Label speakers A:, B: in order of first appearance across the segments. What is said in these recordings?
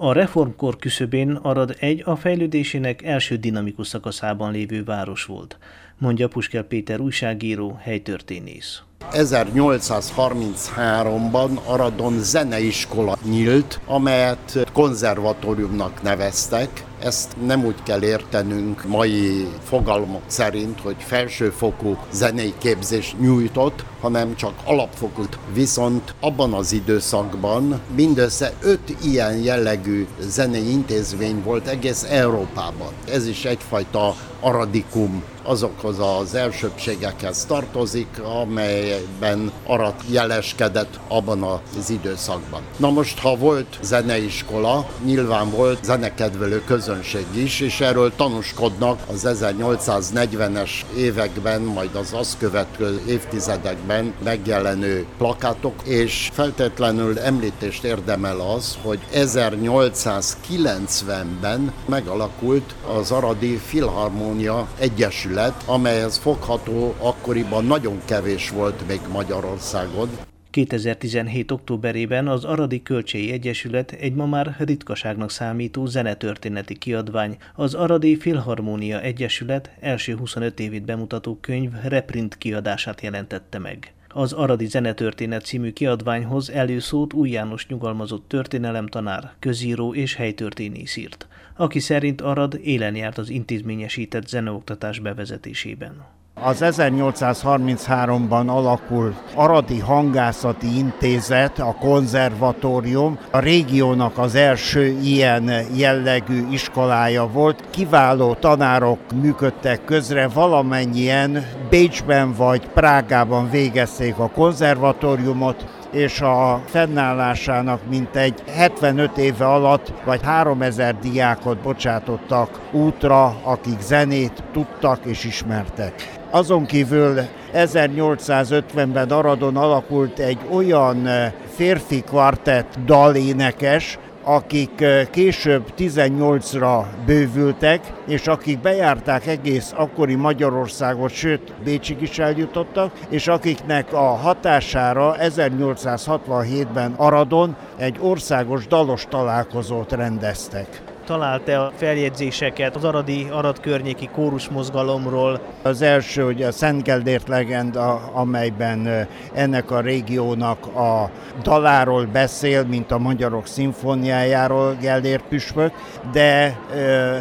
A: A reformkor küszöbén Arad egy a fejlődésének első dinamikus szakaszában lévő város volt, mondja Puskel Péter újságíró, helytörténész.
B: 1833-ban Aradon zeneiskola nyílt, amelyet konzervatóriumnak neveztek, ezt nem úgy kell értenünk mai fogalmak szerint, hogy felsőfokú zenei képzést nyújtott, hanem csak alapfokút. Viszont abban az időszakban mindössze öt ilyen jellegű zenei intézmény volt egész Európában. Ez is egyfajta aradikum azokhoz az elsőbségekhez tartozik, amelyben arat jeleskedett abban az időszakban. Na most, ha volt zeneiskola, nyilván volt zenekedvelő közönség is, és erről tanúskodnak az 1840-es években, majd az azt következő évtizedekben megjelenő plakátok, és feltétlenül említést érdemel az, hogy 1890-ben megalakult az Aradi Filharmónia Egyesület, amelyhez fogható akkoriban nagyon kevés volt még Magyarországon.
A: 2017. októberében az Aradi Kölcséi Egyesület egy ma már ritkaságnak számító zenetörténeti kiadvány, az Aradi Filharmónia Egyesület első 25 évét bemutató könyv reprint kiadását jelentette meg. Az Aradi Zenetörténet című kiadványhoz előszót Új János nyugalmazott történelemtanár, közíró és helytörténész írt, aki szerint Arad élen járt az intézményesített zeneoktatás bevezetésében.
C: Az 1833-ban alakult Aradi Hangászati Intézet, a konzervatórium, a régiónak az első ilyen jellegű iskolája volt. Kiváló tanárok működtek közre, valamennyien Bécsben vagy Prágában végezték a konzervatóriumot, és a fennállásának mintegy 75 éve alatt vagy 3000 diákot bocsátottak útra, akik zenét tudtak és ismertek. Azon kívül 1850-ben Aradon alakult egy olyan eh, férfi kvartett dalénekes, akik eh, később 18-ra bővültek, és akik bejárták egész akkori Magyarországot, sőt Bécsig is eljutottak, és akiknek a hatására 1867-ben Aradon egy országos dalos találkozót rendeztek
A: talált-e a feljegyzéseket az aradi, arad környéki kórus mozgalomról?
C: Az első, hogy a Szent Geldért legenda, amelyben ennek a régiónak a daláról beszél, mint a magyarok szimfóniájáról Geldért püspök, de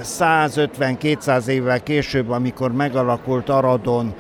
C: 150-200 évvel később, amikor megalakult Aradon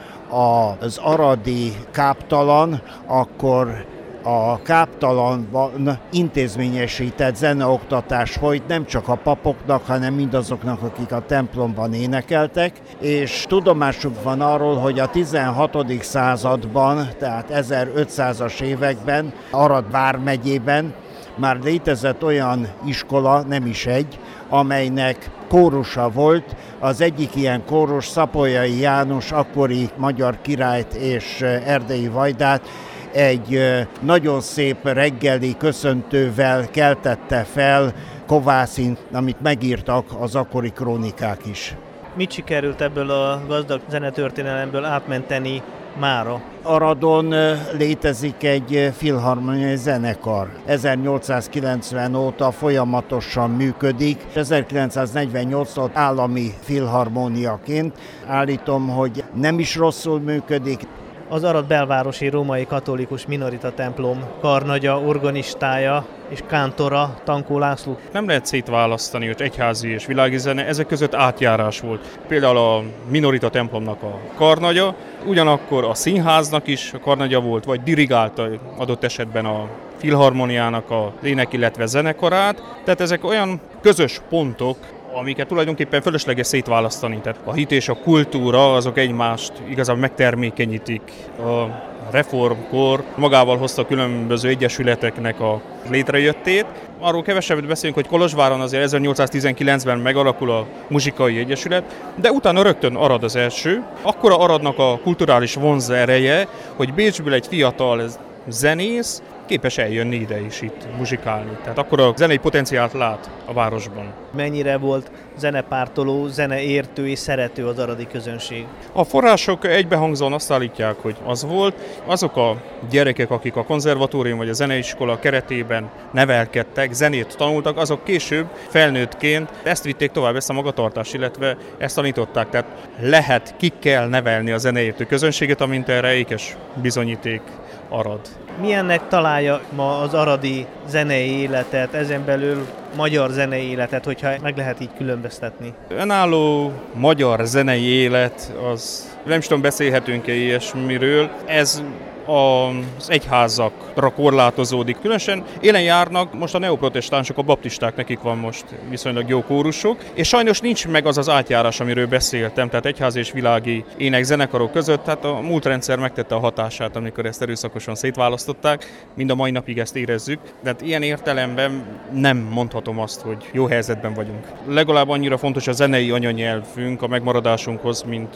C: az aradi káptalan, akkor a káptalanban intézményesített zeneoktatás folyt nem csak a papoknak, hanem mindazoknak, akik a templomban énekeltek, és tudomásuk van arról, hogy a 16. században, tehát 1500-as években Arad vármegyében már létezett olyan iskola, nem is egy, amelynek kórusa volt. Az egyik ilyen kórus Szapolyai János, akkori magyar királyt és erdei vajdát egy nagyon szép reggeli köszöntővel keltette fel Kovászint, amit megírtak az akkori krónikák is.
A: Mit sikerült ebből a gazdag zenetörténelemből átmenteni mára?
C: Aradon létezik egy filharmoniai zenekar. 1890 óta folyamatosan működik. 1948-tól állami filharmóniaként állítom, hogy nem is rosszul működik
A: az Arad belvárosi római katolikus minorita templom karnagya, organistája és kántora Tankó László.
D: Nem lehet szétválasztani, hogy egyházi és világi zene, ezek között átjárás volt. Például a minorita templomnak a karnagya, ugyanakkor a színháznak is a karnagya volt, vagy dirigálta adott esetben a filharmoniának a ének, illetve zenekarát. Tehát ezek olyan közös pontok, amiket tulajdonképpen fölösleges szétválasztani. Tehát a hit és a kultúra azok egymást igazából megtermékenyítik. A reformkor magával hozta a különböző egyesületeknek a létrejöttét. Arról kevesebbet beszélünk, hogy Kolozsváron azért 1819-ben megalakul a muzsikai egyesület, de utána rögtön Arad az első. Akkora Aradnak a kulturális vonza ereje, hogy Bécsből egy fiatal zenész képes eljönni ide is itt muzsikálni. Tehát akkor a zenei potenciált lát a városban.
A: Mennyire volt zenepártoló, zeneértő és szerető az aradi közönség?
D: A források egybehangzóan azt állítják, hogy az volt. Azok a gyerekek, akik a konzervatórium vagy a zeneiskola keretében nevelkedtek, zenét tanultak, azok később felnőttként ezt vitték tovább, ezt a magatartást, illetve ezt tanították. Tehát lehet, ki kell nevelni a zeneértő közönséget, amint erre ékes bizonyíték arad.
A: Milyennek találja ma az aradi zenei életet, ezen belül magyar zenei életet, hogyha meg lehet így különböztetni?
D: Önálló magyar zenei élet, az nem is tudom, beszélhetünk-e ilyesmiről. Ez az egyházakra korlátozódik. Különösen. Élen járnak most a neoprotestánsok, a baptisták, nekik van most viszonylag jó kórusok, és sajnos nincs meg az az átjárás, amiről beszéltem, tehát egyház és világi ének-zenekarok között, tehát a múlt rendszer megtette a hatását, amikor ezt erőszakosan szétválasztották, mind a mai napig ezt érezzük, de hát ilyen értelemben nem mondhatom azt, hogy jó helyzetben vagyunk. Legalább annyira fontos a zenei anyanyelvünk a megmaradásunkhoz, mint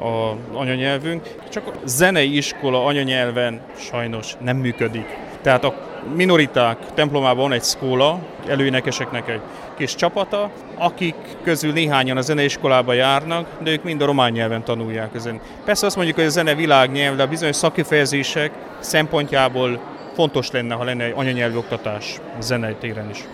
D: a anyanyelvünk, csak a zenei iskola anyanyelv nyelven sajnos nem működik. Tehát a minoriták templomában van egy szkóla, előénekeseknek egy kis csapata, akik közül néhányan a zeneiskolába járnak, de ők mind a román nyelven tanulják ezen. Persze azt mondjuk, hogy a zene világnyelv, de a bizonyos szakifejezések szempontjából fontos lenne, ha lenne egy anyanyelvi oktatás a zenei téren is.